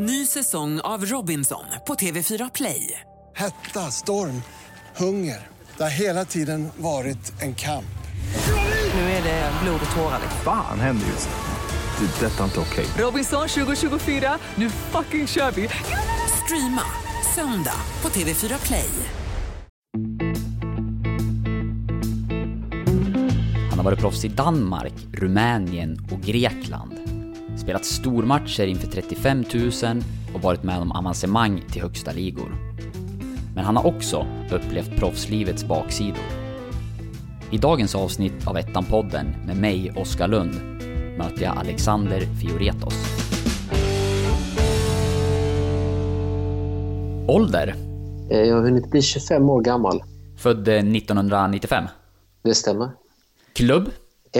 Ny säsong av Robinson på TV4 Play. Hetta, storm, hunger. Det har hela tiden varit en kamp. Nu är det blod och tårar. Fan händer just nu. Det. är Detta är inte okej. Robinson 2024, nu fucking kör vi! Streama söndag på TV4 Play. Han har varit proffs i Danmark, Rumänien och Grekland. Spelat stormatcher inför 35 000 och varit med om avancemang till högsta ligor. Men han har också upplevt proffslivets baksidor. I dagens avsnitt av Ettan-podden med mig, Oskar Lund, möter jag Alexander Fioretos. Ålder? Eh, Jag har hunnit bli 25 år gammal. Född eh, 1995. Det stämmer. Klubb?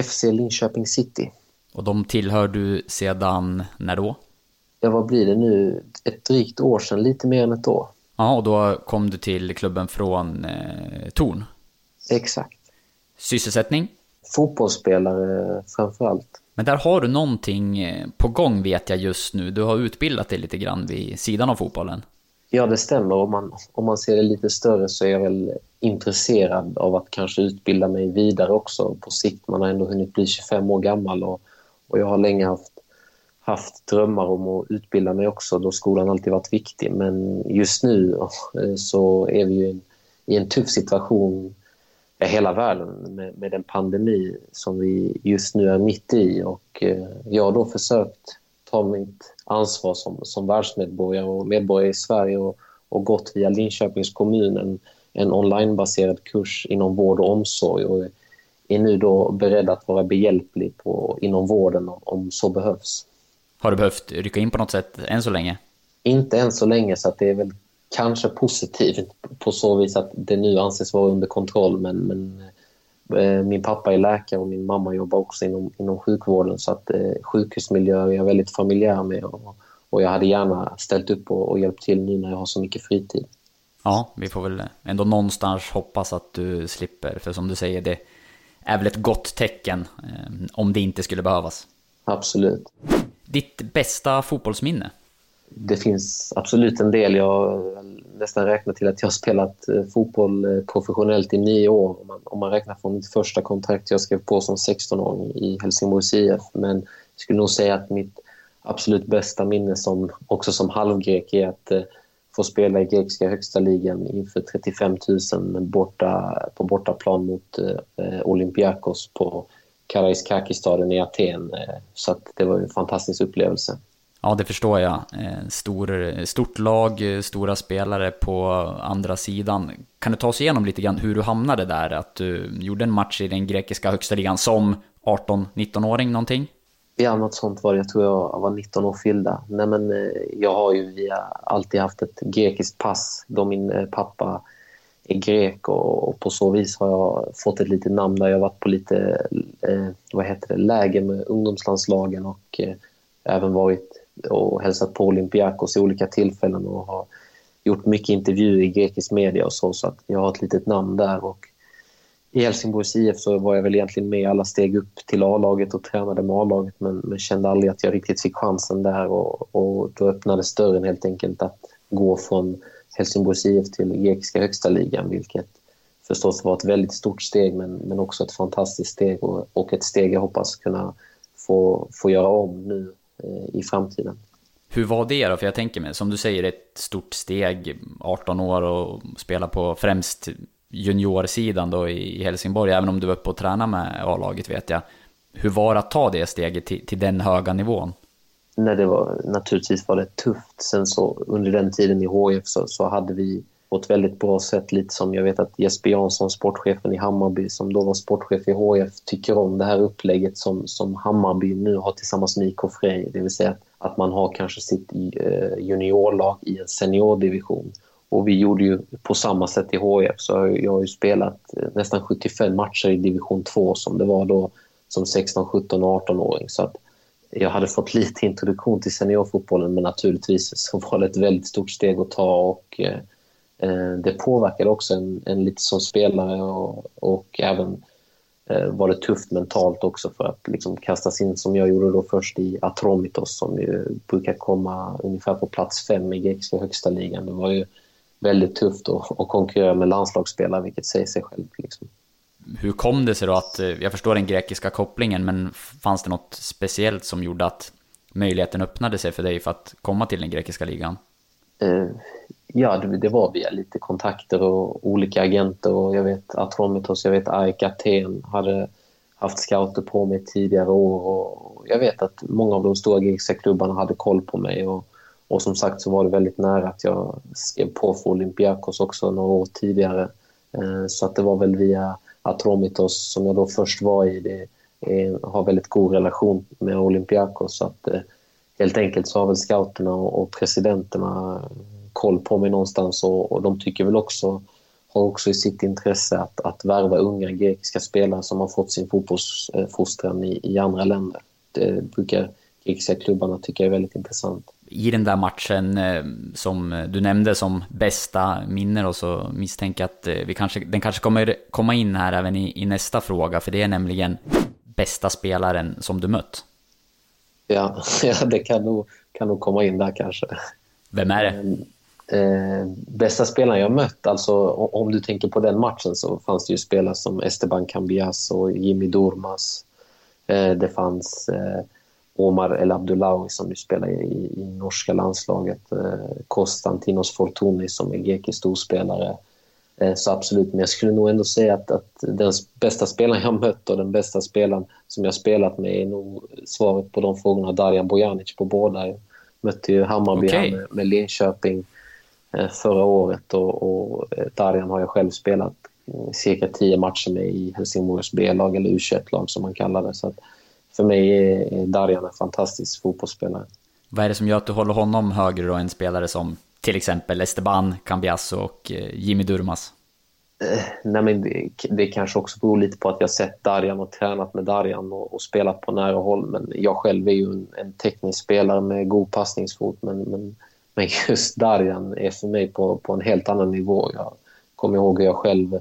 FC Linköping City. Och de tillhör du sedan när då? Ja, vad blir det nu? Ett drygt år sedan, lite mer än ett år. Ja, och då kom du till klubben från eh, Torn. Exakt. Sysselsättning? Fotbollsspelare framför allt. Men där har du någonting eh, på gång vet jag just nu. Du har utbildat dig lite grann vid sidan av fotbollen. Ja, det stämmer. Om man, om man ser det lite större så är jag väl intresserad av att kanske utbilda mig vidare också på sikt. Man har ändå hunnit bli 25 år gammal och, och jag har länge haft, haft drömmar om att utbilda mig också då skolan alltid varit viktig. Men just nu eh, så är vi ju en, i en tuff situation i hela världen med, med den pandemi som vi just nu är mitt i och eh, jag har då försökt ta mitt ansvar som, som världsmedborgare och medborgare i Sverige och, och gått via Linköpings kommun en, en onlinebaserad kurs inom vård och omsorg och är nu då beredd att vara behjälplig på, inom vården om, så behövs. Har du behövt rycka in på något sätt än så länge? Inte än så länge så att det är väl kanske positivt på så vis att det nu anses vara under kontroll men, men eh, min pappa är läkare och min mamma jobbar också inom, inom sjukvården så att eh, sjukhusmiljö är jag väldigt familjär med och, och jag hade gärna ställt upp och, och hjälpt till nu när jag har så mycket fritid. Ja, vi får väl ändå någonstans hoppas att du slipper. För som du säger, det är väl ett gott tecken eh, om det inte skulle behövas. Absolut. Ditt bästa fotbollsminne? Det finns absolut en del. Jag har nästan räknat till att jag har spelat eh, fotboll eh, professionellt i nio år. Om man, om man räknar från mitt första kontrakt jag skrev på som 16-åring i Helsingborgs IF. Men jag skulle nog säga att mitt absolut bästa minne som, också som halvgrek är att få spela i grekiska högsta ligan inför 35 000 borta, på bortaplan mot eh, Olympiakos på Karaiskaki-staden i Aten. Eh, så att det var en fantastisk upplevelse. Ja, det förstår jag. Eh, stor, stort lag, stora spelare på andra sidan. Kan du ta oss igenom lite grann hur du hamnade där? Att du gjorde en match i den grekiska högsta ligan som 18-19-åring någonting? Ja, något sånt var det. Jag tror jag var 19 år fyllda. Nej, men, eh, jag har ju via, alltid haft ett grekiskt pass då min eh, pappa är grek och, och på så vis har jag fått ett litet namn där jag har varit på lite eh, vad heter det, läger med ungdomslandslagen och eh, även varit och hälsat på Olympiakos i olika tillfällen och har gjort mycket intervjuer i grekisk media och så, så att jag har ett litet namn där. Och i Helsingborgs IF så var jag väl egentligen med alla steg upp till A-laget och tränade med A-laget men, men kände aldrig att jag riktigt fick chansen där och, och då öppnades dörren helt enkelt att gå från Helsingborgs IF till grekiska högsta ligan vilket förstås var ett väldigt stort steg men, men också ett fantastiskt steg och, och ett steg jag hoppas kunna få, få göra om nu eh, i framtiden. Hur var det då? För jag tänker mig, som du säger, ett stort steg, 18 år och spela på främst juniorsidan då i Helsingborg, även om du var uppe och tränade med A-laget vet jag. Hur var det att ta det steget till, till den höga nivån? Nej, det var, naturligtvis var det tufft. Sen så under den tiden i HF så, så hade vi på ett väldigt bra sätt, lite som jag vet att Jesper Jansson, sportchefen i Hammarby, som då var sportchef i HF, tycker om det här upplägget som, som Hammarby nu har tillsammans med IK Frej. Det vill säga att, att man har kanske sitt eh, juniorlag i en seniordivision. Och vi gjorde ju på samma sätt i HF, så jag har ju spelat eh, nästan 75 matcher i division 2 som det var då som 16, 17 och 18-åring. Så att jag hade fått lite introduktion till seniorfotbollen men naturligtvis så var det ett väldigt stort steg att ta och eh, eh, det påverkade också en, en lite som spelare och, och även eh, var det tufft mentalt också för att liksom kastas in som jag gjorde då först i Atromitos som ju brukar komma ungefär på plats fem i grekiska högsta ligan. Det var ju väldigt tufft att, att konkurrera med landslagsspelare, vilket säger sig självt. Liksom. Hur kom det sig då att, eh, jag förstår den grekiska kopplingen, men fanns det något speciellt som gjorde att möjligheten öppnade sig för dig för att komma till den grekiska ligan? Eh, ja, det, det, var via lite kontakter och olika agenter och jag vet Atromitos, jag vet AEK Aten hade haft scouter på mig tidigare år och jag vet att många av de stora grekiska klubbarna hade koll på mig och, och som sagt så var det väldigt nära att jag skrev på för Olympiakos också några år tidigare. Eh, så att det var väl via Atromitos som jag då först var i. Det är, har väldigt god relation med Olympiakos så att eh, helt enkelt så har väl scouterna och presidenterna koll på mig någonstans och, och de tycker väl också, har också i sitt intresse att, att värva unga grekiska spelare som har fått sin fotbollsfostran i, i andra länder. Det brukar grekiska klubbarna tycka är väldigt intressant. I den där matchen eh, som du nämnde som bästa minne och så misstänker jag att eh, vi kanske, den kanske kommer komma in här även i, i nästa fråga, för det är nämligen bästa spelaren som du mött. Ja, ja det kan nog, kan nog komma in där kanske. Vem är det? Eh, bästa spelaren jag mött, alltså om du tänker på den matchen så fanns det ju spelare som Esteban Cambias och Jimmy Durmas. Eh, det fanns eh, Omar El Abdullahi som ju spelar i, i norska landslaget. Eh, Konstantinos Fortuni som är grekisk storspelare. Eh, så absolut, men jag skulle nog ändå säga att, att den bästa spelaren jag mött och den bästa spelaren som jag spelat med är nog svaret på de frågorna Darjan Bojanic på båda. Jag mötte ju Hammarby okay. med, med Linköping eh, förra året och, och eh, Darjan har jag själv spelat cirka tio matcher med i Helsingborgs B-lag eller U21-lag som man kallar det. Så att för mig är Darjan en fantastisk fotbollsspelare. Vad är det som gör att du håller honom högre då än spelare som till exempel Esteban Cambiasso och eh, Jimmy Durmas? Eh, nej men det, det kanske också beror lite på att jag sett Darjan och tränat med Darjan och, och spelat på nära håll. Men jag själv är ju en, en teknisk spelare med god passningsfot. Men, men, men just Darjan är för mig på, på en helt annan nivå. Jag kommer ihåg hur jag själv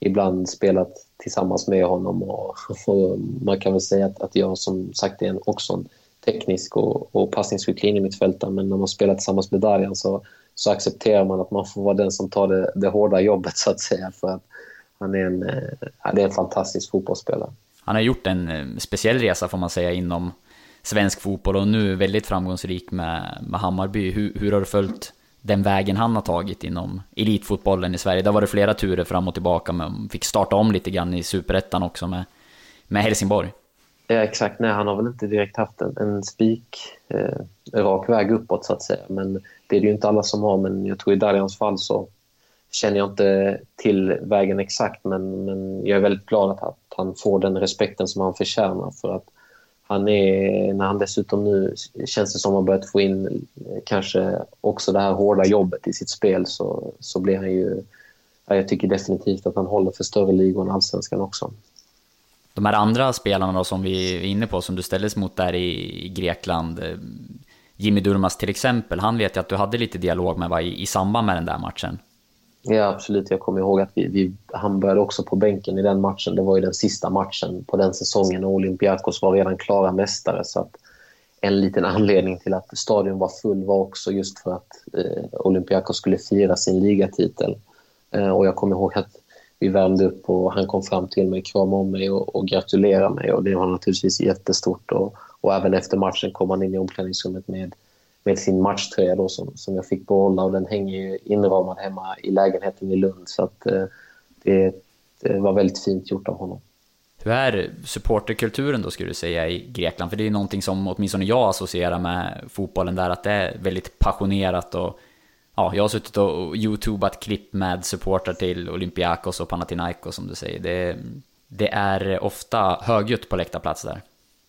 ibland spelat tillsammans med honom. Och, och man kan väl säga att, att jag som sagt är en, också en teknisk och, och passningsskicklig innermittfältare men när man spelar tillsammans med Darjan så, så accepterar man att man får vara den som tar det, det hårda jobbet så att säga för att han är en, eh, det är en fantastisk fotbollsspelare. Han har gjort en eh, speciell resa får man säga inom svensk fotboll och nu väldigt framgångsrik med, med Hammarby. Hur, hur har du följt den vägen han har tagit inom elitfotbollen i Sverige? Det har varit flera turer fram och tillbaka, men fick starta om lite grann i superettan också med, med Helsingborg. Ja, exakt. Nej, han har väl inte direkt haft en, en spik eh, rak väg uppåt så att säga. Men det är det ju inte alla som har. Men jag tror i Darjans fall så känner jag inte till vägen exakt. Men, men jag är väldigt glad att, att han får den respekten som han förtjänar. För att han är, när han dessutom nu känns det som har börjat få in eh, kanske också det här hårda jobbet i sitt spel så, så blir han ju... jag tycker definitivt att han håller för större ligor än allsvenskan också. De här andra spelarna då som vi är inne på, som du ställdes mot där i Grekland, eh, Jimmy Durmas till exempel, han vet jag att du hade lite dialog med va, i, i samband med den där matchen. Ja, absolut. Jag kommer ihåg att vi, vi, han började också på bänken i den matchen. Det var ju den sista matchen på den säsongen och Olympiakos var redan klara mästare. Så att en liten anledning till att stadion var full var också just för att eh, Olympiakos skulle fira sin ligatitel. Eh, och jag kommer ihåg att vi värmde upp och han kom fram till mig, kramade om mig och, och gratulerade mig och det var naturligtvis jättestort. Och, och även efter matchen kom han in i omklädningsrummet med, med sin matchtröja då som, som jag fick behålla och den hänger ju inramad hemma i lägenheten i Lund. Så att, eh, det, det var väldigt fint gjort av honom. Hur är supporterkulturen då skulle du säga i Grekland? För det är ju någonting som åtminstone jag associerar med fotbollen där, att det är väldigt passionerat och ja, jag har suttit och youtubat klipp med supportrar till Olympiakos och Panathinaikos som du säger. Det, det är ofta högljutt på läktarplats där.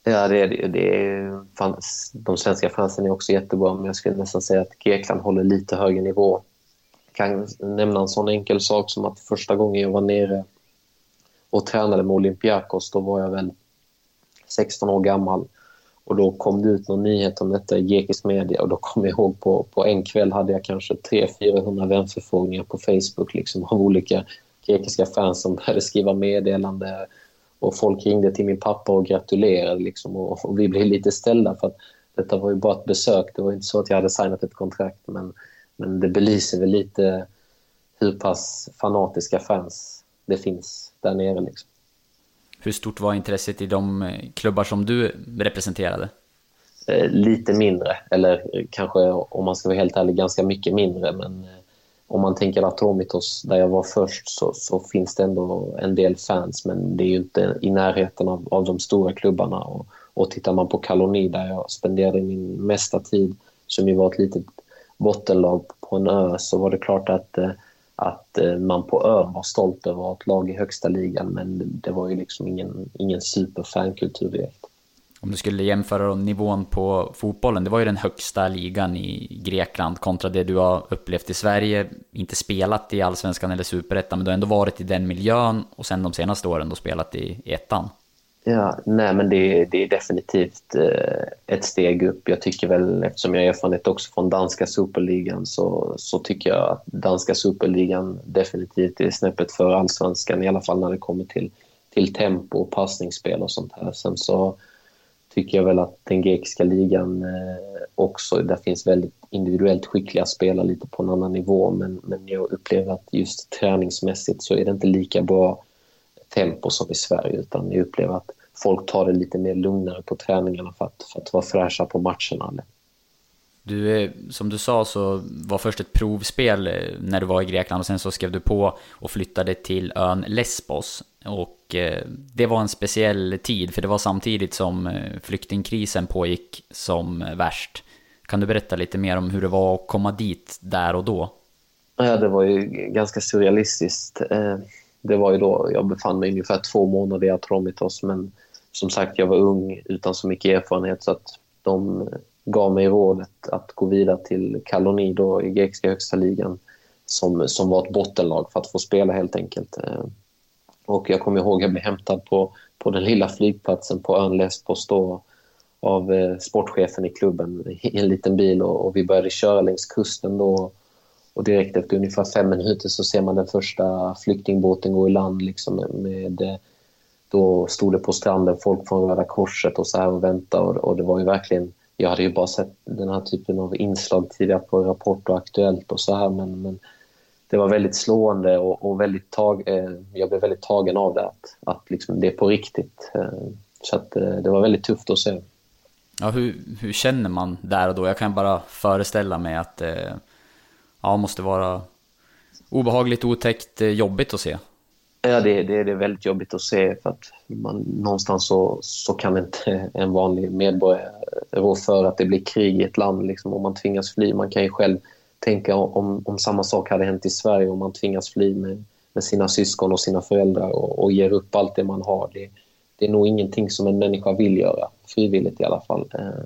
Ja, det är det. är, fans, de svenska fansen är också jättebra, men jag skulle nästan säga att Grekland håller lite högre nivå. Jag kan nämna en sån enkel sak som att första gången jag var nere och tränade med Olympiakos, då var jag väl 16 år gammal. Och då kom det ut någon nyhet om detta i grekisk media och då kom jag ihåg på, på en kväll hade jag kanske 300-400 vänförfrågningar på Facebook liksom, av olika grekiska fans som började skriva meddelande och folk ringde till min pappa och gratulerade liksom, och, och, vi blev lite ställda för att detta var ju bara ett besök. Det var inte så att jag hade signat ett kontrakt men, men det belyser väl lite hur pass fanatiska fans det finns där nere. Liksom. Hur stort var intresset i de eh, klubbar som du representerade? Eh, lite mindre, eller kanske om man ska vara helt ärlig ganska mycket mindre. Men om man tänker Atomitos, där jag var först, så, så, finns det ändå en del fans men det är ju inte i närheten av, av de stora klubbarna. Och, och tittar man på Kaloni där jag spenderade min mesta tid, som ju var ett litet bottenlag på en ö, så var det klart att eh, att eh, man på ön var stolt över att ha ett lag i högsta ligan men det var ju liksom ingen, ingen superfankultur direkt. Om du skulle jämföra nivån på fotbollen, det var ju den högsta ligan i Grekland kontra det du har upplevt i Sverige. Inte spelat i Allsvenskan eller Superettan, men du har ändå varit i den miljön och sen de senaste åren då spelat i ettan. Ja, nej men det, det är definitivt eh, ett steg upp. Jag tycker väl, eftersom jag har erfarenhet också från danska superligan, så, så tycker jag att danska superligan definitivt är snäppet för allsvenskan, i alla fall när det kommer till, till tempo och passningsspel och sånt här. Sen så tycker jag väl att den grekiska ligan eh, också, där finns väldigt individuellt skickliga spelare lite på en annan nivå, men, men jag upplever att just träningsmässigt så är det inte lika bra tempo som i Sverige utan jag upplever att folk tar det lite mer lugnare på träningarna för att, för att vara fräscha på matcherna. Du, som du sa så var först ett provspel eh, när du var i Grekland och sen så skrev du på och flyttade till ön Lesbos. Och och eh, det var en speciell tid för det var samtidigt som eh, flyktingkrisen pågick som eh, värst. Kan du berätta lite mer om hur det var att komma dit där och då? Ja, det var ju ganska surrealistiskt. Det var ju då jag befann mig ungefär två månader i Atromitos men som sagt, jag var ung utan så mycket erfarenhet så att de gav mig rådet att gå vidare till Kaloni då i grekiska högsta ligan som, som var ett bottenlag för att få spela helt enkelt. Och jag kommer ihåg att jag blev hämtad på, på den lilla flygplatsen på ön Lesbos då av eh, sportchefen i klubben i en liten bil och, och, vi började köra längs kusten då. Och direkt efter ungefär fem minuter så ser man den första flyktingbåten gå i land liksom med, med eh, då stod det på stranden folk från Röda Korset och så här och väntade och, och, det var ju verkligen jag hade ju bara sett den här typen av inslag tidigare på Rapport och Aktuellt och så här men, men det var väldigt slående och, och väldigt tag, eh, jag blev väldigt tagen av det att, att liksom det är på riktigt. Eh, så att, eh, det var väldigt tufft att se. Ja, hur, hur känner man där och då? Jag kan bara föreställa mig att eh, ja, måste vara obehagligt, otäckt, eh, jobbigt att se. Ja, det, det, det är väldigt jobbigt att se för att man, någonstans så, så kan inte en vanlig medborgare rå för att det blir krig i ett land liksom, om man tvingas fly. Man kan ju själv tänka om, om samma sak hade hänt i Sverige om man tvingas fly med, med sina syskon och sina föräldrar och, och ger upp allt det man har. Det, det är nog ingenting som en människa vill göra, frivilligt i alla fall. Eh,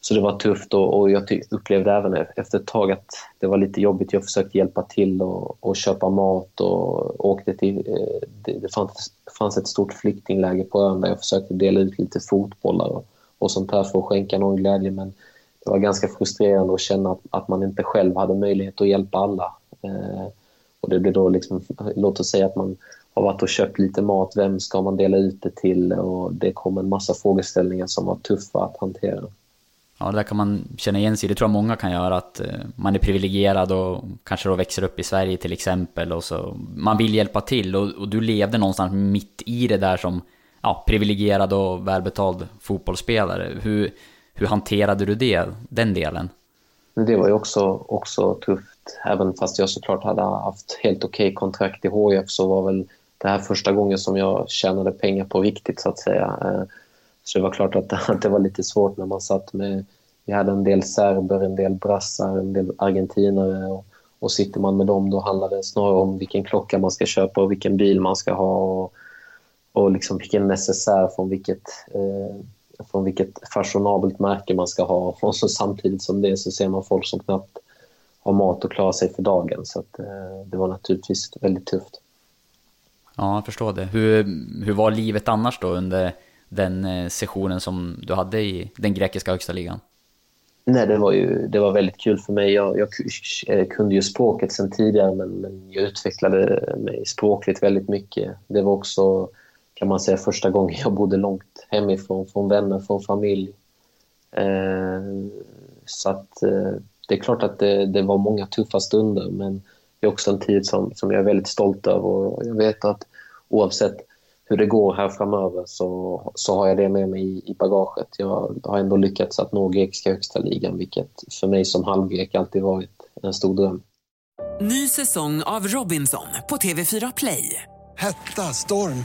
så det var tufft och, och jag upplevde även e-, efter ett tag att det var lite jobbigt. Jag försökte hjälpa till och, och köpa mat och åkte till... Eh, det, det fanns, fanns, ett stort flyktingläger på ön där jag försökte dela ut lite fotbollar och, och sånt här för att skänka någon glädje. Men det var ganska frustrerande att känna att, att man inte själv hade möjlighet att hjälpa alla. Eh, och det blir då liksom, låt oss säga att man har varit och köpt lite mat, vem ska man dela ut det till? Och det kom en massa frågeställningar som var tuffa att hantera. Ja, det där kan man känna igen sig Det tror jag många kan göra, att eh, man är privilegierad och kanske då växer upp i Sverige till exempel och så man vill hjälpa till och, och du levde någonstans mitt i det där som ja, privilegierad och välbetald fotbollsspelare. Hur, hur hanterade du det, den delen? Det var ju också, också tufft. Även fast jag såklart hade haft helt okej okay kontrakt i HF så var väl det här första gången som jag tjänade pengar på riktigt så att säga. Eh, så det var klart att det var lite svårt när man satt med... Vi hade en del serber, en del brassar, en del argentinare. Och, och sitter man med dem då handlar det snarare om vilken klocka man ska köpa och vilken bil man ska ha. Och, och liksom vilken necessär från vilket, eh, från vilket fashionabelt märke man ska ha. Och så samtidigt som det så ser man folk som knappt har mat att klara sig för dagen. Så att, eh, det var naturligtvis väldigt tufft. Ja, jag förstår det. Hur, hur var livet annars då under den eh, sessionen som du hade i den grekiska högsta ligan? Nej, det var, ju, det var väldigt kul för mig. Jag, jag eh, kunde ju språket sen tidigare men, men jag utvecklade mig språkligt väldigt mycket. Det var också kan man säga, första gången jag bodde långt hemifrån, från vänner, från familj. Eh, så att eh, det är klart att det, det, var många tuffa stunder, men det är också en tid som, som jag är väldigt stolt över. Och jag vet att oavsett hur det går här framöver så, så har jag det med mig i, i bagaget. Jag har ändå lyckats att nå grekiska högsta ligan, vilket för mig som halvgrek alltid varit en stor dröm. Ny säsong av Robinson på TV4 Play. Hetta, storm,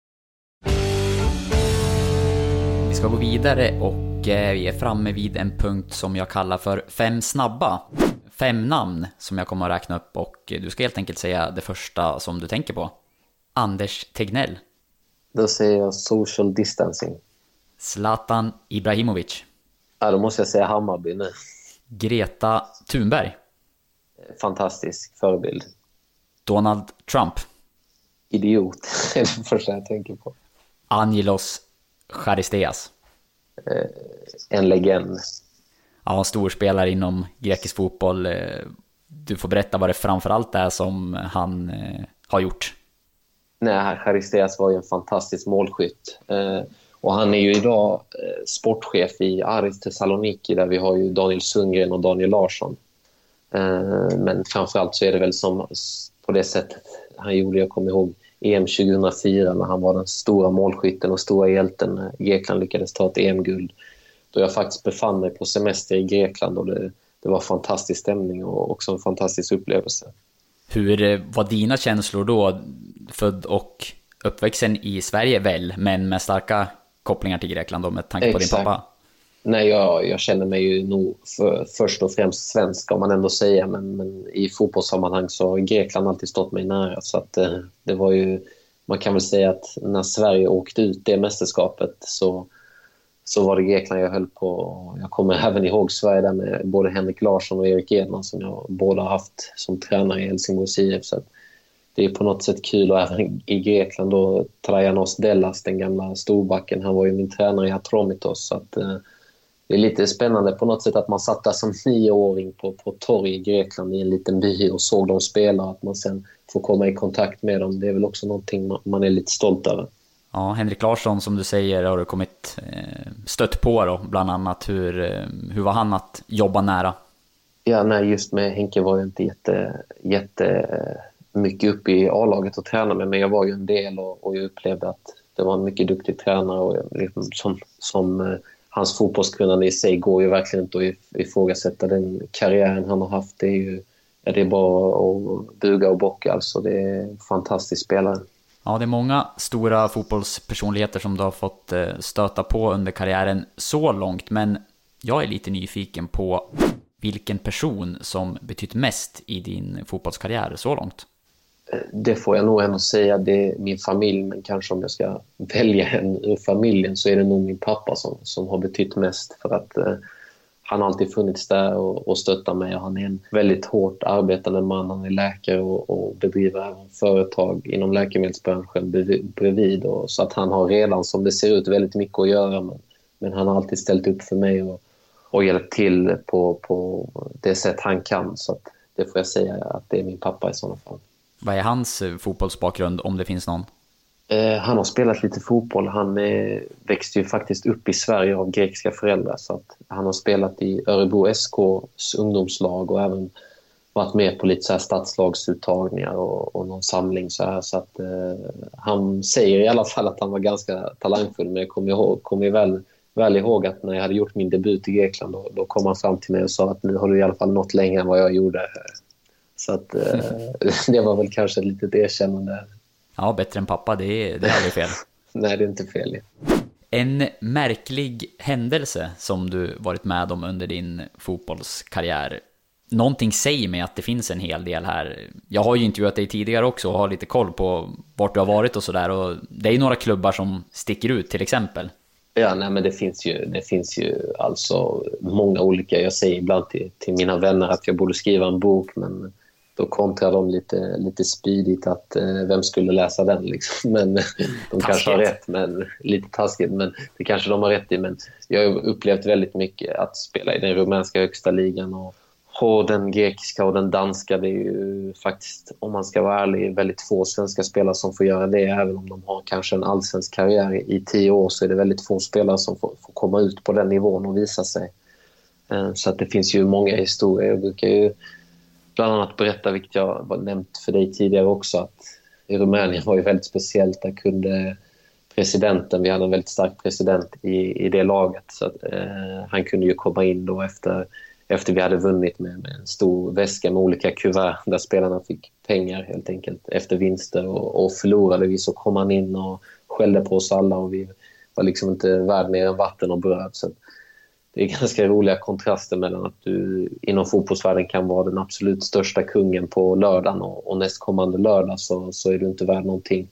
ska gå vidare och eh, vi är framme vid en punkt som jag kallar för fem snabba. Fem namn som jag kommer att räkna upp och du ska helt enkelt säga det första som du tänker på. Anders Tegnell. Då säger jag social distancing. Zlatan Ibrahimovic. Ja, då måste jag säga Hammarby nu. Greta Thunberg. Fantastisk förebild. Donald Trump. Idiot är det första jag tänker på. Angelos Charisteas. En legend. Ja, storspelare inom grekisk fotboll. Eh, Du får berätta vad det framförallt är som han eh, har gjort. Nej, Charisteas var ju en fantastisk målskytt. Eh, och han är ju idag eh, sportchef i Aris Thessaloniki där vi har ju Daniel Sundgren och Daniel Larsson. Eh, men framförallt så är det väl som på det sättet han gjorde, jag kommer ihåg EM 2004 när han var den stora målskytten och stora hjälten när Grekland lyckades ta ett EM-guld. Då jag faktiskt befann mig på semester i Grekland och det, det var fantastisk stämning och också en fantastisk upplevelse. Hur eh, var dina känslor då? Född och uppvuxen i Sverige väl, men med starka kopplingar till Grekland då med tanke på din pappa? Nej, jag, jag känner mig ju nog för, först och främst svensk, om man ändå säga. Men, men i fotbollssammanhang så har Grekland alltid stått mig nära. Så att, eh, det var ju, man kan väl säga att när Sverige åkte ut det mästerskapet så, så var det Grekland jag höll på. Jag kommer även ihåg Sverige där med både Henrik Larsson och Erik Edman som jag båda har haft som tränare i Helsingborgs IF. Så att det är på något sätt kul och även i Grekland då Trajanos Dellas, den gamla storbacken, han var ju min tränare i Atromitos. Så att, eh, det är lite spännande på något sätt att man satt där som nioåring på, på torg i Grekland i en liten by och såg dem spela och att man sen får komma i kontakt med dem. Det är väl också någonting man, man är lite stolt över. Ja, Henrik Larsson som du säger har du kommit eh, stött på då, bland annat. Hur, eh, hur var han att jobba nära? Ja, nej, just med Henke var jag inte jätte, jätte mycket uppe i A-laget och tränade med, men jag var ju en del och, och jag upplevde att det var en mycket duktig tränare och liksom, som, som eh, hans fotbollskunnande i sig går ju verkligen inte att ifrågasätta den karriären han har haft. Det är ju ja, det är bara att buga och bocka alltså. Det är en fantastisk spelare. Ja, det är många stora fotbollspersonligheter som du har fått eh, stöta på under karriären så långt, men jag är lite nyfiken på vilken person som betytt mest i din fotbollskarriär så långt det får jag nog ändå säga, det är min familj, men kanske om jag ska välja en ur familjen så är det nog min pappa som, som har betytt mest för att eh, han har alltid funnits där och, och stöttat mig och han är en väldigt hårt arbetande man. Han är läkare och, och bedriver även företag inom läkemedelsbranschen bredvid och, så att han har redan som det ser ut väldigt mycket att göra men, men han har alltid ställt upp för mig och, och hjälpt till på, på det sätt han kan så att det får jag säga att det är min pappa i sådana fall. Vad är hans eh, fotbollsbakgrund, om det finns någon? Eh, han har spelat lite fotboll. Han eh, växte ju faktiskt upp i Sverige av grekiska föräldrar. Så att han har spelat i Örebro SKs ungdomslag och även varit med på lite så här stadslagsuttagningar och, och någon samling. Så, här. så att, eh, han säger i alla fall att han var ganska talangfull. Men jag kommer, ihåg, kommer väl, väl ihåg att när jag hade gjort min debut i Grekland då, då kom han fram till mig och sa att nu har du i alla fall nått längre än vad jag gjorde. Så att, eh, det var väl kanske ett litet erkännande Ja, bättre än pappa, det är, det är aldrig fel. nej, det är inte fel. En märklig händelse som du varit med om under din fotbollskarriär. Någonting säger mig att det finns en hel del här. Jag har ju intervjuat dig tidigare också och har lite koll på vart du har varit och sådär. Och det är ju några klubbar som sticker ut till exempel. Ja, nej, men det finns ju, det finns ju alltså många olika. Jag säger ibland till, till mina vänner att jag borde skriva en bok, men då kontrar de lite, lite spydigt att eh, vem skulle läsa den liksom. Men de taskigt. kanske har rätt, men lite taskigt. Men det kanske de har rätt i. Men jag har upplevt väldigt mycket att spela i den rumänska högsta ligan och, och den grekiska och den danska. Det är ju faktiskt, om man ska vara ärlig, väldigt få svenska spelare som får göra det. Även om de har kanske en allsvensk karriär i tio år så är det väldigt få spelare som får, får komma ut på den nivån och visa sig. Eh, så att det finns ju många historier. Jag brukar ju bland annat berätta, vilket jag har nämnt för dig tidigare också, att i Rumänien var ju väldigt speciellt. Där kunde presidenten, vi hade en väldigt stark president i, i det laget, så att, eh, han kunde ju komma in då efter, efter vi hade vunnit med, med, en stor väska med olika kuvert där spelarna fick pengar helt enkelt efter vinster och, och förlorade vi så kom han in och skällde på oss alla och vi var liksom inte värd mer än vatten och bröd. Så det är ganska roliga kontraster mellan att du inom fotbollsvärlden kan vara den absolut största kungen på lördagen och, och nästkommande lördag så, så är du inte värd någonting.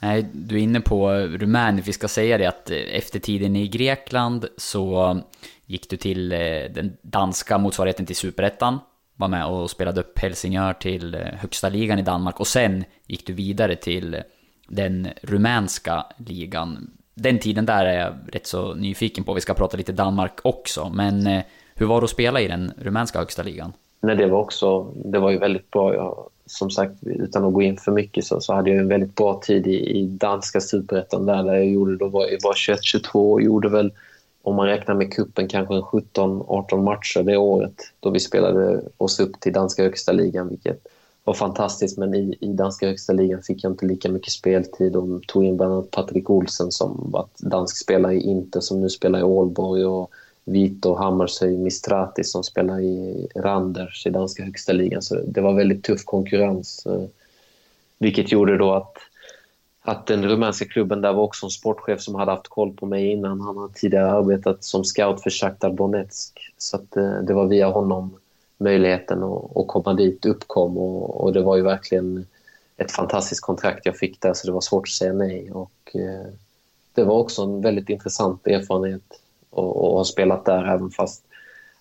Nej, du är inne på Rumänien. Vi ska säga det att eh, efter tiden i Grekland så gick du till eh, den danska motsvarigheten till Superettan. Var med och spelade upp Helsingör till eh, högsta ligan i Danmark och sen gick du vidare till den rumänska ligan den tiden där är jag rätt så nyfiken på. Vi ska prata lite Danmark också, men eh, hur var det att spela i den rumänska högsta ligan? Nej, det var också, det var ju väldigt bra. Jag, som sagt, utan att gå in för mycket så, så hade jag en väldigt bra tid i, i danska superettan där, där jag gjorde, då var, jag var 21-22 och gjorde väl, om man räknar med kuppen kanske 17-18 matcher det året då vi spelade oss upp till danska högsta ligan, vilket var fantastiskt men i, i danska högsta ligan fick jag inte lika mycket speltid. De tog in bland annat Patrik Olsen som var dansk spelare i Inter som nu spelar i Ålborg och Vito Hammarshöj Mistrati som spelar i Randers i danska högsta ligan. Så det var väldigt tuff konkurrens. Eh, vilket gjorde då att, att den rumänska klubben där var också en sportchef som hade haft koll på mig innan. Han hade tidigare arbetat som scout för Shakhtar Donetsk. Så att, eh, det var via honom möjligheten att, att komma dit uppkom och, och, det var ju verkligen ett fantastiskt kontrakt jag fick där så det var svårt att säga nej. Och, eh, det var också en väldigt intressant erfarenhet att, ha spelat där även fast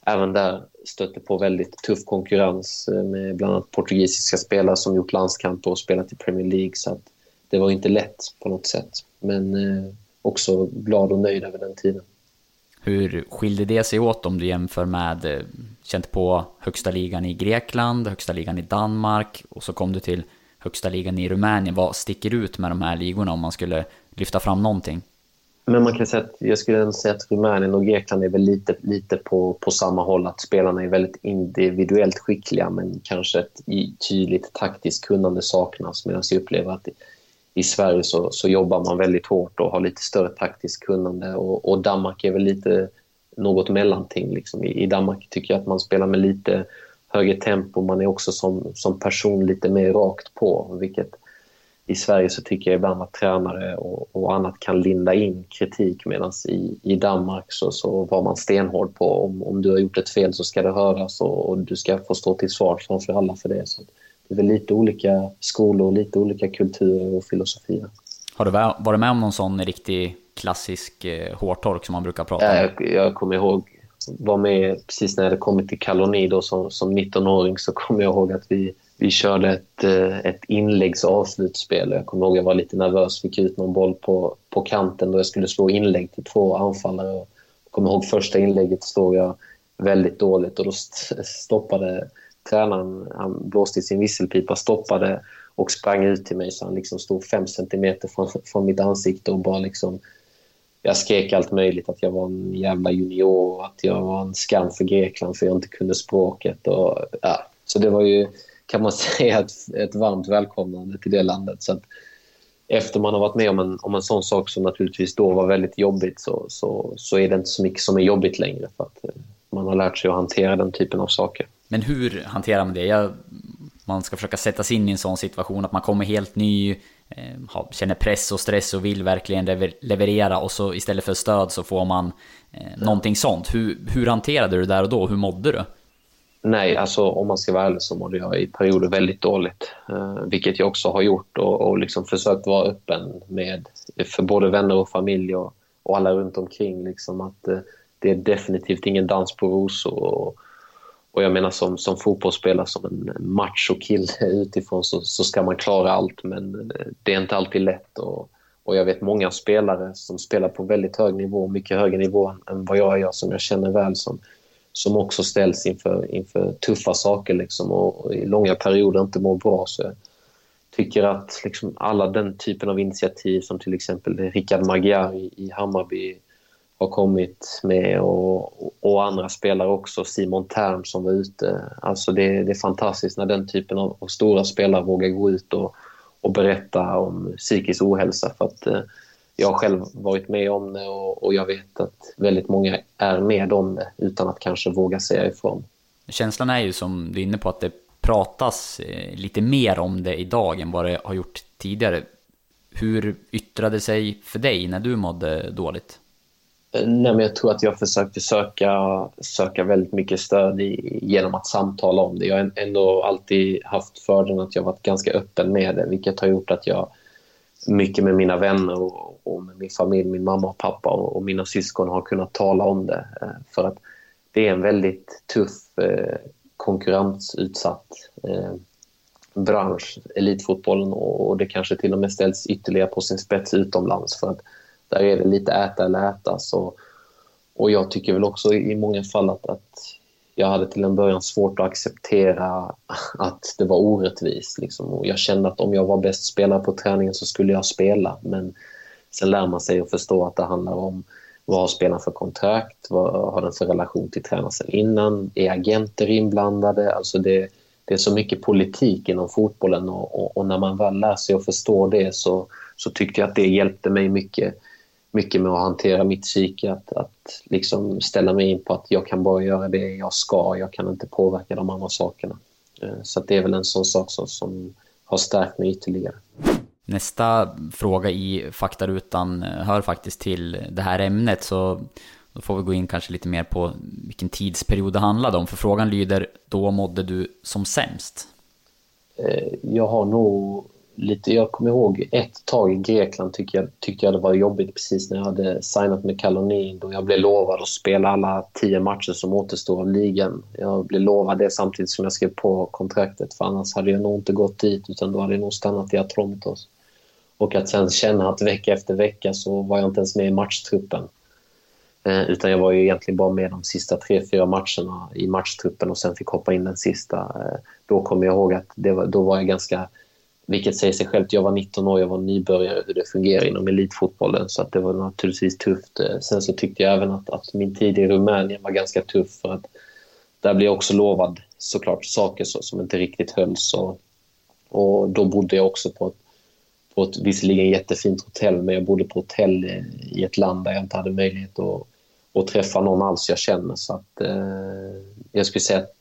även där stötte på väldigt tuff konkurrens eh, med bland annat portugisiska spelare som gjort landskamper och spelat i Premier League så att det var inte lätt på något sätt. Men eh, också glad och nöjd över den tiden. Hur skilde det sig åt om du jämför med, eh, känt på högsta ligan i Grekland, högsta ligan i Danmark och så kom du till högsta ligan i Rumänien. Vad sticker ut med de här ligorna om man skulle lyfta fram någonting? Men man kan säga att, jag skulle säga att Rumänien och Grekland är väl lite, lite på, på samma håll. Att spelarna är väldigt individuellt skickliga men kanske ett tydligt taktiskt kunnande saknas. Medan jag upplever att i Sverige så, så jobbar man väldigt hårt och har lite större taktiskt kunnande. Och, och Danmark är väl lite något mellanting. Liksom. I, I Danmark tycker jag att man spelar med lite högre tempo. Man är också som, som person lite mer rakt på. Vilket i Sverige så tycker jag ibland att tränare och, och annat kan linda in kritik medan i, i Danmark så, så var man stenhård på om, om du har gjort ett fel så ska det höras och, och du ska få stå till svars framför alla för det. Så det är väl lite olika skolor, lite olika kulturer och filosofier. Har du varit med om någon sån riktig klassisk eh, hårtork som man brukar prata om? Jag, jag kommer ihåg, var med precis när jag hade kommit till Kaloni då som, som 19-åring så kommer jag ihåg att vi, vi körde ett, eh, ett inläggs avslutsspel. Jag kommer ihåg att jag var lite nervös, fick ut någon boll på, på kanten då jag skulle slå inlägg till två anfallare. Jag kommer ihåg första inlägget stod jag väldigt dåligt och då stoppade tränaren han blåste i sin visselpipa, stoppade och sprang ut till mig så han liksom stod fem centimeter från, från mitt ansikte och bara liksom jag skrek allt möjligt, att jag var en jävla junior, att jag var en skam för Grekland för jag inte kunde språket. Och, ja. Så det var ju, kan man säga, ett, ett varmt välkomnande till det landet. Så att, efter man har varit med om en, om en sån sak som naturligtvis då var väldigt jobbigt så, så, så är det inte så mycket som är jobbigt längre. För att eh, man har lärt sig att hantera den typen av saker. Men hur hanterar man det? Jag, man ska försöka sätta sig in i en sån situation att man kommer helt ny, eh, känner press och stress och vill verkligen leverera och så istället för stöd så får man eh, någonting sånt. Hur, hur hanterade du det där och då? Hur mådde du? Nej, alltså om man ska vara ärlig så mådde jag i perioder väldigt dåligt. Eh, vilket jag också har gjort och, och liksom försökt vara öppen med för både vänner och familj och, och alla runt omkring. Liksom att eh, det är definitivt ingen dans på rosor. Och, och jag menar som, som fotbollsspelare, som en machokille utifrån så, så ska man klara allt men eh, det är inte alltid lätt. Och, och jag vet många spelare som spelar på väldigt hög nivå, mycket högre nivå än vad jag gör som jag känner väl som som också ställs inför, inför tuffa saker liksom, och, och i långa perioder inte mår bra. Så jag tycker att liksom, alla den typen av initiativ som till exempel Rickard Magyar i, i Hammarby har kommit med och, och, andra spelare också, Simon Tern som var ute. Alltså det, det är fantastiskt när den typen av, av stora spelare vågar gå ut och, och berätta om psykisk ohälsa. För att, eh, jag har själv varit med om det och, och, jag vet att väldigt många är med om det utan att kanske våga säga ifrån. Känslan är ju som du är inne på att det pratas eh, lite mer om det idag än vad det har gjort tidigare. Hur yttrade sig för dig när du mådde dåligt? Eh, nej, men jag tror att jag försökte söka, söka väldigt mycket stöd i, genom att samtala om det. Jag har ändå alltid haft fördelen att jag varit ganska öppen med det, vilket har gjort att jag mycket med mina vänner och, och med min familj, min mamma och pappa och, och, mina syskon har kunnat tala om det. Eh, för att det är en väldigt tuff, eh, konkurrensutsatt eh, bransch, elitfotbollen och, och det kanske till och med ställs ytterligare på sin spets utomlands för att där är det lite äta eller äta. Så, och jag tycker väl också i många fall att, att jag hade till en början svårt att acceptera att det var orättvist. Liksom. Och jag kände att om jag var bäst spelare på träningen så skulle jag spela. Men sen lär man sig att förstå att det handlar om vad har spelaren för kontrakt? Vad har den för relation till tränaren sen innan? Är agenter inblandade? Alltså det, det är så mycket politik inom fotbollen och, och, och, när man väl lär sig att förstå det så, så tyckte jag att det hjälpte mig mycket mycket med att hantera mitt psyke. Att, att liksom ställa mig in på att jag kan bara göra det jag ska. Jag kan inte påverka de andra sakerna. Eh, så det är väl en sån sak som, som har stärkt mig ytterligare. Nästa fråga i faktarutan hör faktiskt till det här ämnet. Så då får vi gå in kanske lite mer på vilken tidsperiod det handlade om. För frågan lyder, då mådde du som sämst? Eh, jag har nog lite, jag kommer ihåg ett tag i Grekland tyckte jag, tyckte jag det var jobbigt precis när jag hade signat med Kalonin då jag blev lovad att spela alla tio matcher som återstår av ligan. Jag blev lovad det samtidigt som jag skrev på kontraktet för annars hade jag nog inte gått dit utan då hade jag nog stannat i Atromitos. Och att sen känna att vecka efter vecka så var jag inte ens med i matchtruppen. Eh, utan jag var ju egentligen bara med de sista tre, fyra matcherna i matchtruppen och sen fick hoppa in den sista. Eh, då kommer jag ihåg att det var, då var jag ganska vilket säger sig självt. Jag var 19 år, jag var nybörjare hur det fungerar inom elitfotbollen så att det var naturligtvis tufft. Eh, sen så tyckte jag även att, att min tid i Rumänien var ganska tuff för att där blev jag också lovad såklart saker så, som inte riktigt hölls. Och, och då bodde jag också på ett, på ett visserligen jättefint hotell men jag bodde på hotell i ett land där jag inte hade möjlighet att, att träffa någon alls jag känner. Så att, eh, jag skulle säga att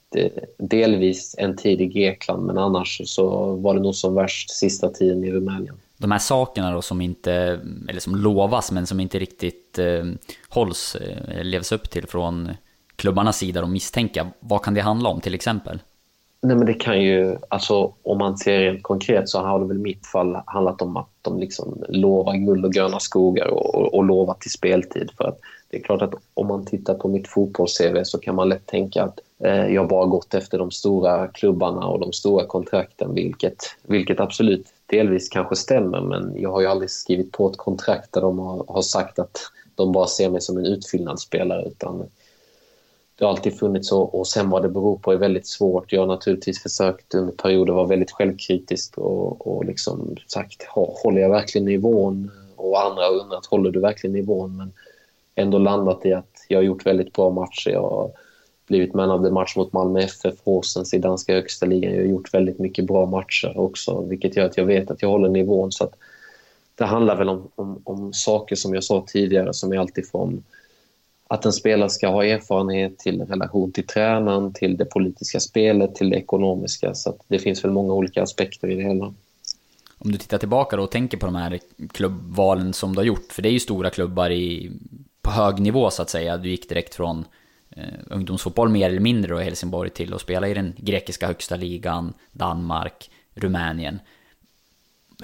delvis en tid i Grekland, men annars så var det nog som värst sista tiden i Rumänien. De här sakerna då som inte, eller som lovas men som inte riktigt eh, hålls, eh, levs upp till från klubbarnas sida, de misstänka, vad kan det handla om till exempel? Nej men det kan ju, alltså om man ser rent konkret så har det väl i mitt fall handlat om att de liksom lovar guld och gröna skogar och, och, och lovar till speltid. För att det är klart att om man tittar på mitt fotbolls-CV så kan man lätt tänka att Eh, jag har bara gått efter de stora klubbarna och de stora kontrakten, vilket, vilket absolut delvis kanske stämmer. Men jag har ju aldrig skrivit på ett kontrakt där de har, har sagt att de bara ser mig som en utfyllnadsspelare. Utan det har alltid funnits så. Och sen vad det beror på är väldigt svårt. Jag har naturligtvis försökt under perioder vara väldigt självkritisk och, och liksom sagt, håller jag verkligen nivån? Och andra har undrat, håller du verkligen nivån? Men ändå landat i att jag har gjort väldigt bra matcher. Jag har blivit man of the match mot Malmö FF, Horsens i danska högsta ligan. Jag har gjort väldigt mycket bra matcher också, vilket gör att jag vet att jag håller nivån. Så att det handlar väl om, om, om saker som jag sa tidigare som är alltifrån att en spelare ska ha erfarenhet till relation till tränaren, till det politiska spelet, till det ekonomiska. Så det finns väl många olika aspekter i det hela. Om du tittar tillbaka då och tänker på de här klubbvalen som du har gjort, för det är ju stora klubbar i, på hög nivå så att säga. Du gick direkt från Eh, ungdomsfotboll mer eller mindre och i Helsingborg till att spela i den grekiska högsta ligan, Danmark, Rumänien.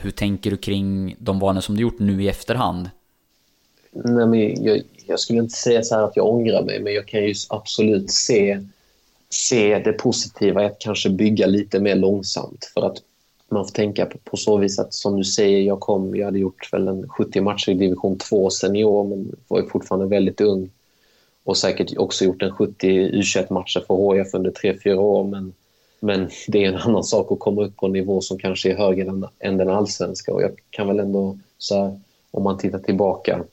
Hur tänker du kring de vanor som du gjort nu i efterhand? Nej, men jag, jag skulle inte säga så att jag ångrar mig, men jag kan ju absolut se, se det positiva i att kanske bygga lite mer långsamt. För att man får tänka på, på så vis att som du säger, jag kom, jag hade gjort väl en 70 matcher i division 2 senior, men var ju fortfarande väldigt ung. Och säkert också gjort en 70 U21-matcher för HIF under 3-4 år, men, men det är en annan sak att komma upp på en nivå som kanske är högre än, än den allsvenska. Och jag kan väl ändå, så här, om man tittar tillbaka,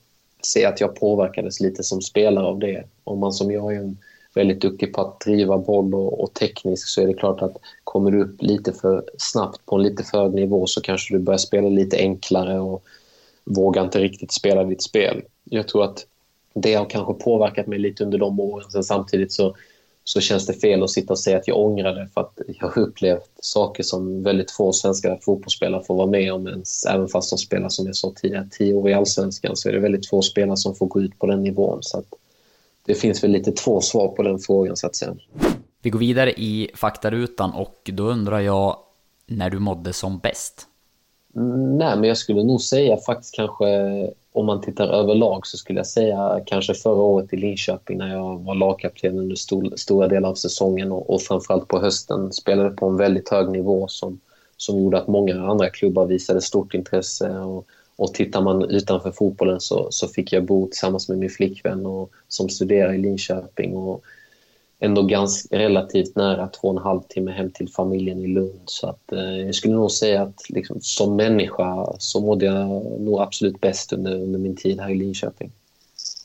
se att jag påverkades lite som spelare av det. Om man som jag är en väldigt duktig på att driva boll och, och teknisk så är det klart att kommer du upp lite för snabbt på en lite för hög nivå så kanske du börjar spela lite enklare och vågar inte riktigt spela ditt spel. Jag tror att det har kanske påverkat mig lite under de åren. Sen samtidigt så, så känns det fel att sitta och säga att jag ångrar det för att jag har upplevt saker som väldigt få svenska fotbollsspelare får vara med om ens. Även fast de spelar, som jag sa tidigare, tio år i allsvenskan så är det väldigt få spelare som får gå ut på den nivån. Så att det finns väl lite två svar på den frågan så att säga. Vi går vidare i faktarutan och då undrar jag när du mådde som bäst? Mm, nej, men jag skulle nog säga faktiskt kanske om man tittar överlag så skulle jag säga kanske förra året i Linköping när jag var lagkapten under stor, stora delar av säsongen och, och framförallt på hösten spelade på en väldigt hög nivå som, som gjorde att många andra klubbar visade stort intresse. Och, och tittar man utanför fotbollen så, så fick jag bo tillsammans med min flickvän och, som studerar i Linköping. Och, ändå ganska relativt nära två och en halv timme hem till familjen i Lund. Så att, eh, jag skulle nog säga att liksom, som människa så mådde jag nog absolut bäst under, under min tid här i Linköping.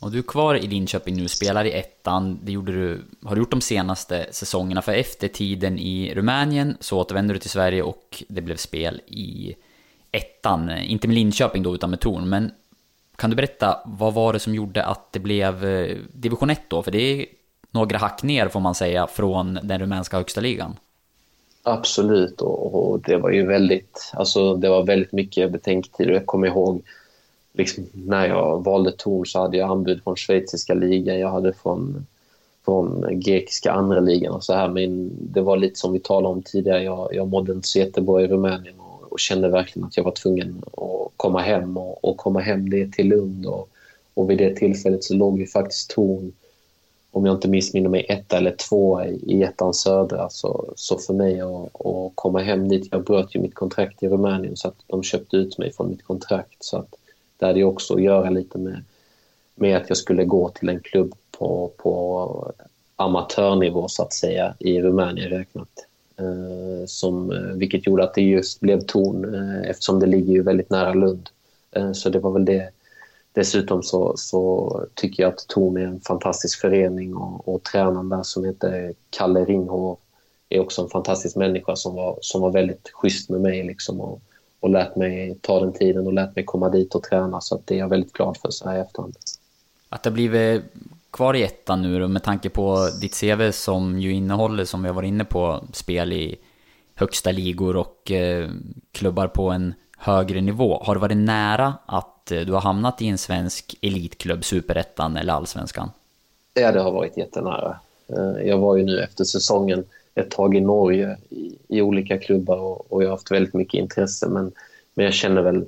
Och du är kvar i Linköping nu, spelar i ettan. Det gjorde du, har du gjort de senaste säsongerna. För efter tiden i Rumänien så återvände du till Sverige och det blev spel i ettan. Inte med Linköping då, utan med Torn. Men kan du berätta, vad var det som gjorde att det blev eh, division 1 då? För det är några hack ner får man säga från den rumänska högsta ligan. Absolut och, och det var ju väldigt, alltså det var väldigt mycket betänketid. Jag kommer ihåg liksom, när jag valde Torn så hade jag anbud från schweiziska ligan, jag hade från, från grekiska andra ligan och så här. Men det var lite som vi talade om tidigare, jag, jag mådde inte så jättebra i Rumänien och, och kände verkligen att jag var tvungen att komma hem och, och komma hem det till Lund. Och, och vid det tillfället så låg ju faktiskt Torn om jag inte missminner mig, ett eller två i ettan södra. Så, så för mig att, att komma hem dit, jag bröt ju mitt kontrakt i Rumänien så att de köpte ut mig från mitt kontrakt. Så att det hade ju också att göra lite med, med att jag skulle gå till en klubb på, på amatörnivå så att säga i Rumänien räknat. Eh, som, eh, vilket gjorde att det just blev Torn eh, eftersom det ligger ju väldigt nära Lund. Eh, så det var väl det Dessutom så, så tycker jag att Torn är en fantastisk förening och, och tränaren där som heter Kalle Ringhov är också en fantastisk människa som var, som var väldigt schysst med mig liksom och, och lät mig ta den tiden och lät mig komma dit och träna så att det är jag väldigt glad för så här i efterhand. Att det har blivit eh, kvar i ettan nu då, med tanke på ditt CV som ju innehåller, som vi har varit inne på, spel i högsta ligor och eh, klubbar på en högre nivå. Har det varit nära att eh, du har hamnat i en svensk elitklubb, superettan eller allsvenskan? Ja, det har varit jättenära. Eh, jag var ju nu efter säsongen ett tag i Norge i, i olika klubbar och, och, jag har haft väldigt mycket intresse men, men jag känner väl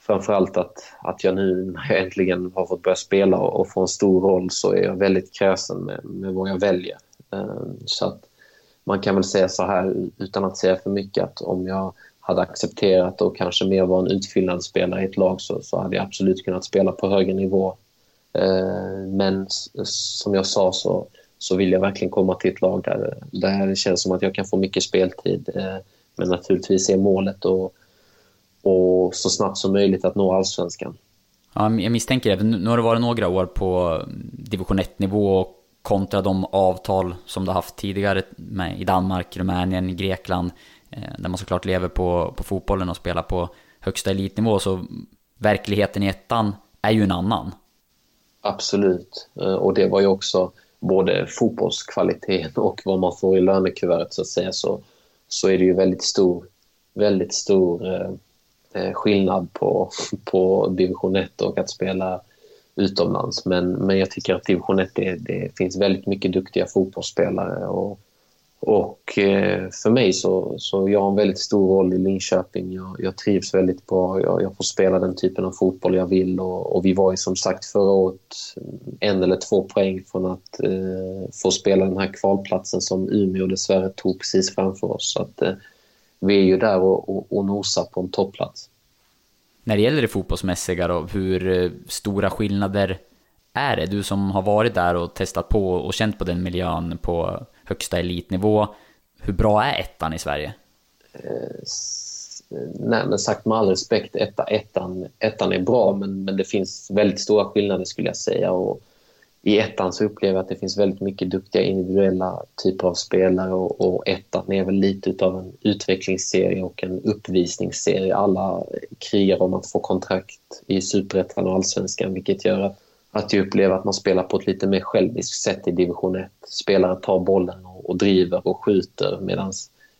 framförallt att, att jag nu när jag äntligen har fått börja spela och, och få en stor roll så är jag väldigt kräsen med, med vad jag väljer. Eh, så att man kan väl säga så här utan att säga för mycket att om jag hade accepterat och kanske mer var en utfyllnadsspelare i ett lag så, så hade jag absolut kunnat spela på högre nivå. Eh, men som jag sa så, så vill jag verkligen komma till ett lag där, där det känns som att jag kan få mycket speltid. Eh, men naturligtvis är målet och, och så snabbt som möjligt att nå allsvenskan. Ja, jag misstänker det. Nu har det varit några år på division 1-nivå kontra de avtal som du haft tidigare med i Danmark, Rumänien, Grekland. Eh, när man såklart lever på, på fotbollen och spelar på högsta elitnivå. Så verkligheten i ettan är ju en annan. Absolut. Eh, och det var ju också både fotbollskvaliteten och vad man får i lönekuvertet så att säga så, så är det ju väldigt stor, väldigt stor eh, eh skillnad på, på division 1 och att spela utomlands. Men, men jag tycker att division 1, det, det finns väldigt mycket duktiga fotbollsspelare. Och, och eh, för mig så, så jag har en väldigt stor roll i Linköping. Jag, jag trivs väldigt bra. Jag, jag, får spela den typen av fotboll jag vill. Och, och, vi var ju som sagt förra året en eller två poäng från att eh, få spela den här kvalplatsen som Umeå dessvärre tog precis framför oss. Så att, eh, vi är ju där och, och, och nosar på en topplats. När det gäller det fotbollsmässiga då, hur eh, stora skillnader är det? Du som har varit där och testat på och känt på den miljön på högsta elitnivå. Hur bra är ettan i Sverige? Eh, nej, men sagt med all respekt, etta, ettan, ettan är bra men, men det finns väldigt stora skillnader skulle jag säga. Och I ettan så upplever jag att det finns väldigt mycket duktiga individuella typer av spelare och, och ettan är väl lite av en utvecklingsserie och en uppvisningsserie. Alla krigar om att få kontrakt i superettan och allsvenskan vilket gör att att jag upplever att man spelar på ett lite mer själviskt sätt i division 1. Spelare tar bollen och, och driver och skjuter medan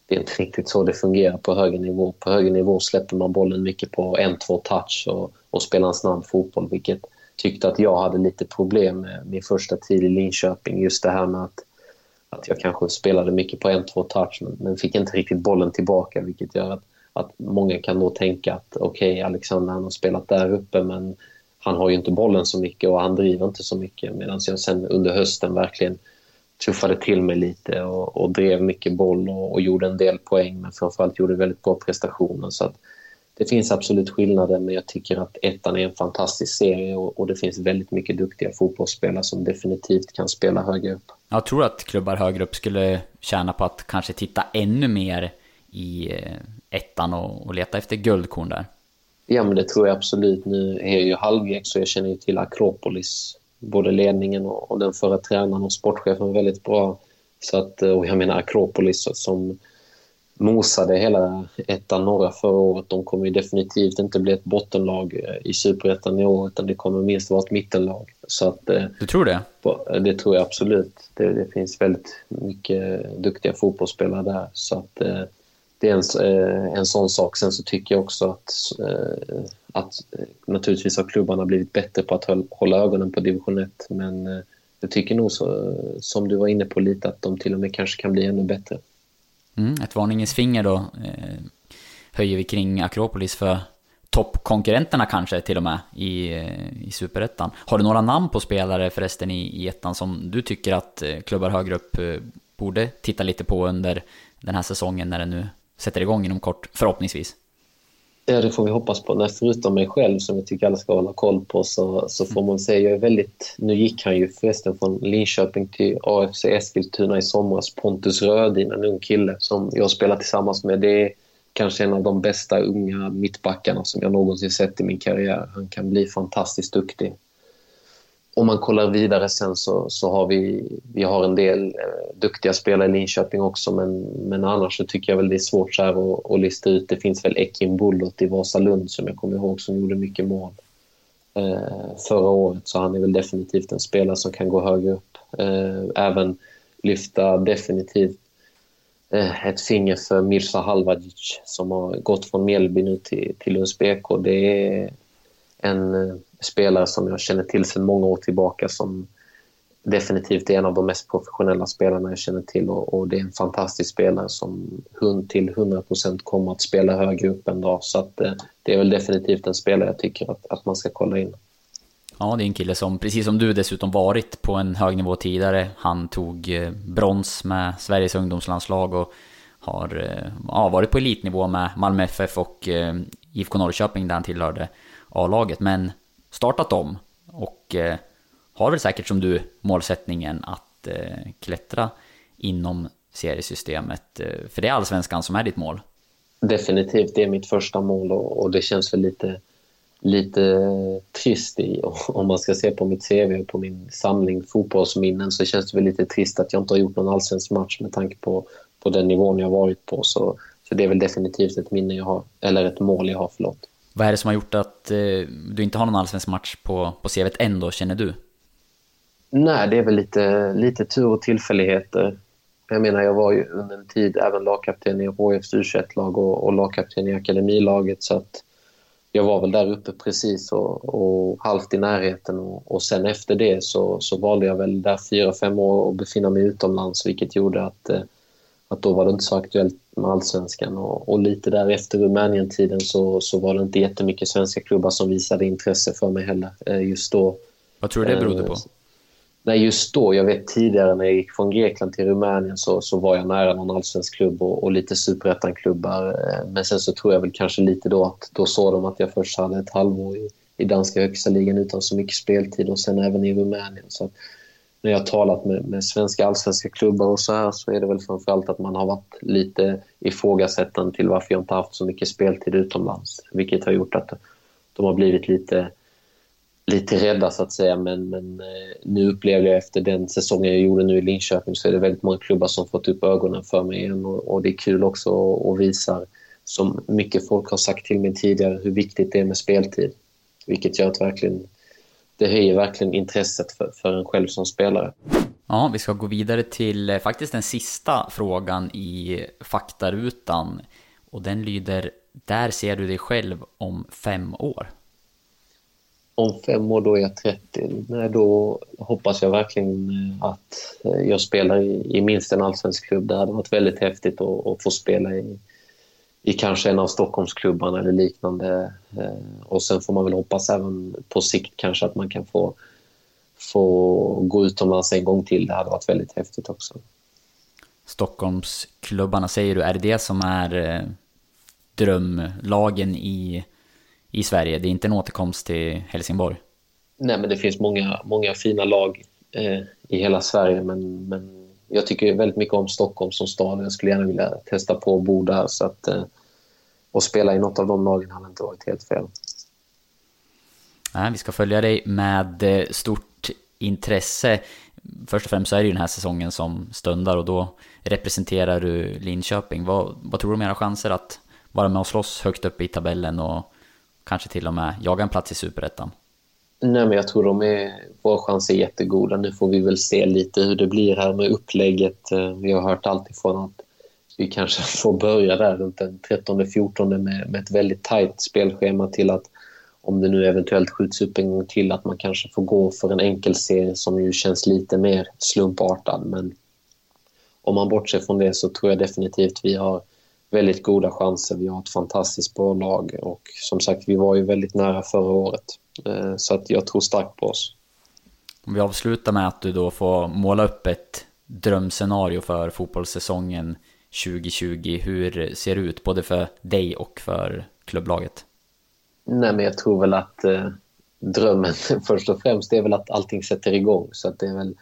det är inte riktigt så det fungerar på högre nivå. På högre nivå släpper man bollen mycket på en, två touch och, och spelar en snabb fotboll vilket tyckte att jag hade lite problem med min första tid i Linköping. Just det här med att, att jag kanske spelade mycket på en, två touch men, men fick inte riktigt bollen tillbaka vilket gör att, att många kan då tänka att okej, okay, Alexander han har spelat där uppe men han har ju inte bollen så mycket och han driver inte så mycket. Medan jag sen under hösten verkligen tuffade till mig lite och, och drev mycket boll och, och, gjorde en del poäng men framförallt gjorde väldigt bra prestationer. Så att det finns absolut skillnader men jag tycker att ettan är en fantastisk serie och, och det finns väldigt mycket duktiga fotbollsspelare som definitivt kan spela högre upp. Jag tror att klubbar högre upp skulle tjäna på att kanske titta ännu mer i eh, ettan och, och leta efter guldkorn där. Ja, men det tror jag absolut. Nu är jag ju halvgrek så jag känner ju till Akropolis. Både ledningen och, och den förra tränaren och sportchefen väldigt bra. Så att, och jag menar Akropolis som mosade hela ettan norra förra året. De kommer ju definitivt inte bli ett bottenlag i superettan i år utan det kommer minst vara ett mittenlag. Så att, eh, du tror det? Det tror jag absolut. Det, det finns väldigt mycket duktiga fotbollsspelare där. Så att, eh, det är en, eh, en sån sak. Sen så tycker jag också att, eh, att eh, naturligtvis har klubbarna blivit bättre på att hålla ögonen på division 1. Men jag tycker nog, så, som du var inne på lite, att de till och med kanske kan bli ännu bättre. Mm, ett varningens finger då eh, höjer vi kring Akropolis för toppkonkurrenterna kanske till och med i, i Superettan. Har du några namn på spelare förresten i, i ettan som du tycker att klubbar högre upp borde titta lite på under den här säsongen när den nu sätter igång inom kort, förhoppningsvis. Ja, det får vi hoppas på. Nej, förutom mig själv, som jag tycker alla ska hålla koll på, så, så får man säga jag är väldigt... Nu gick han ju förresten från Linköping till AFC Eskilstuna i somras. Pontus Rödin, en ung kille som jag spelar tillsammans med. Det är kanske en av de bästa unga mittbackarna som jag någonsin sett i min karriär. Han kan bli fantastiskt duktig om man kollar vidare sen så, så har vi, vi har en del eh, duktiga spelare i Linköping också men, men annars så tycker jag väl det är svårt så här att, att lista ut. Det finns väl Ekin Bullot i Vasalund som jag kommer ihåg som gjorde mycket mål eh, förra året så han är väl definitivt en spelare som kan gå högre upp. Eh, även lyfta definitivt eh, ett finger för Mirza Halvadzic som har gått från Mjällby nu till, till Lunds BK. Det är en eh, spelare som jag känner till sedan många år tillbaka som definitivt är en av de mest professionella spelarna jag känner till och, och det är en fantastisk spelare som hund till 100% kommer att spela högre upp en dag. Så att, eh, det är väl definitivt en spelare jag tycker att, att man ska kolla in. Ja, det är en kille som, precis som du dessutom varit på en hög nivå tidigare. Han tog eh, brons med Sveriges ungdomslandslag och har eh, ja, varit på elitnivå med Malmö FF och eh, IFK Norrköping där han tillhörde A-laget. Men startat om och eh, har väl säkert som du målsättningen att eh, klättra inom seriesystemet. Eh, för det är allsvenskan som är ditt mål. Definitivt, det är mitt första mål och, och det känns väl lite, lite trist i, om man ska se på mitt CV och på min samling fotbollsminnen så känns det väl lite trist att jag inte har gjort någon allsvensk match med tanke på, på den nivån jag varit på. Så, så det är väl definitivt ett minne jag har, eller ett mål jag har, förlåt. Vad är det som har gjort att eh, du inte har någon allsvensk match på, på CVt än då, känner du? Nej, det är väl lite, lite tur och tillfälligheter. Jag menar, jag var ju under en tid även lagkapten i HFs U21-lag och, och lagkapten i akademilaget så att jag var väl där uppe precis och, och halvt i närheten och, och sen efter det så, så valde jag väl där fyra, fem år att befinna mig utomlands vilket gjorde att, eh, att då var det inte så aktuellt med allsvenskan och, och lite där efter Rumänien-tiden så, så var det inte jättemycket svenska klubbar som visade intresse för mig heller eh, just då. Vad tror du det berodde på? Eh, Nej, just då. Jag vet tidigare när jag gick från Grekland till Rumänien så, så var jag nära någon allsvensk klubb och, och lite superettan-klubbar. Eh, men sen så tror jag väl kanske lite då att då såg de att jag först hade ett halvår i, i danska högsta ligan utan så mycket speltid och sen även i Rumänien. Så när jag har talat med, med svenska allsvenska klubbar och så här så är det väl framförallt att man har varit lite ifrågasättande till varför jag inte haft så mycket speltid utomlands. Vilket har gjort att de har blivit lite lite rädda så att säga men, men eh, nu upplever jag efter den säsongen jag gjorde nu i Linköping så är det väldigt många klubbar som fått upp ögonen för mig igen och, och det är kul också och visar som mycket folk har sagt till mig tidigare hur viktigt det är med speltid. Vilket gör att verkligen, det höjer verkligen intresset för, för en själv som spelare. Ja, vi ska gå vidare till eh, faktiskt den sista frågan i faktarutan. Och den lyder, där ser du dig själv om fem år? om fem år då är jag 30. Nej, då hoppas jag verkligen eh, att eh, jag spelar i, i minst en allsvensk klubb. Det hade varit väldigt häftigt att, att få spela i, i kanske en av Stockholmsklubbarna eller liknande. Eh, och sen får man väl hoppas även på sikt kanske att man kan få, få gå utomlands en gång till. Det hade varit väldigt häftigt också. Stockholmsklubbarna säger du, är det det som är drömlagen i i Sverige. Det är inte en återkomst till Helsingborg. Nej, men det finns många, många fina lag eh, i hela Sverige. Men, men jag tycker väldigt mycket om Stockholm som stad. Jag skulle gärna vilja testa på att bo där. Så att, eh, och spela i något av de lagen hade inte varit helt fel. Nej, vi ska följa dig med eh, stort intresse. Först och främst så är det ju den här säsongen som stundar och då representerar du Linköping. Vad, vad tror du om era chanser att vara med och slåss högt upp i tabellen och kanske till och med jaga en plats i Superettan? Nej, men jag tror de är, våra chanser är jättegoda. Nu får vi väl se lite hur det blir här med upplägget. Eh, vi har hört alltifrån att vi kanske får börja där runt den 13-14 med, med ett väldigt tajt spelschema till att om det nu eventuellt skjuts upp en gång till att man kanske får gå för en enkelserie som ju känns lite mer slumpartad. Men om man bortser från det så tror jag definitivt vi har väldigt goda chanser. Vi har ett fantastiskt bra lag och som sagt, vi var ju väldigt nära förra året. Eh, så att jag tror starkt på oss. Om vi avslutar med att du då får måla upp ett drömscenario för fotbollssäsongen 2020. Hur ser det ut både för dig och för klubblaget? Nej, men jag tror väl att eh, drömmen först och främst är väl att allting sätter igång. Så att det är väl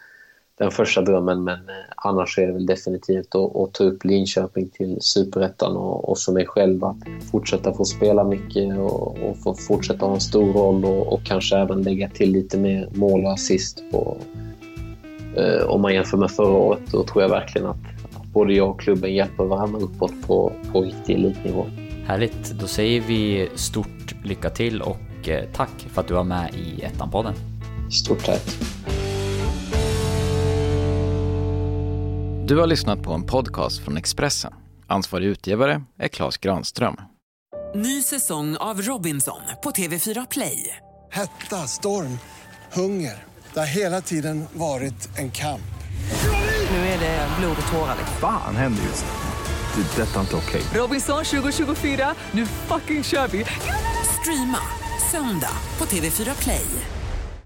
den första drömmen men eh, annars är det väl definitivt att, att ta upp Linköping till superettan och, och för mig själv att fortsätta få spela mycket och, och få fortsätta ha en stor roll och, och, kanske även lägga till lite mer mål och assist på, eh, om man jämför med förra året. Då tror jag verkligen att, att både jag och klubben hjälper varandra uppåt på, på riktig elitnivå. Härligt, då säger vi stort lycka till och eh, tack för att du var med i Ettan-podden. Stort tack. Du har lyssnat på en podcast från Expressen. Ansvarig utgivare är Klas Granström. Ny säsong av Robinson på TV4 Play. Hetta, storm, hunger. Det har hela tiden varit en kamp. Nu är det blod och tårar. Fan händer just det. Det är detta inte okej. Robinson 2024, nu fucking kör vi! Streama söndag på TV4 Play.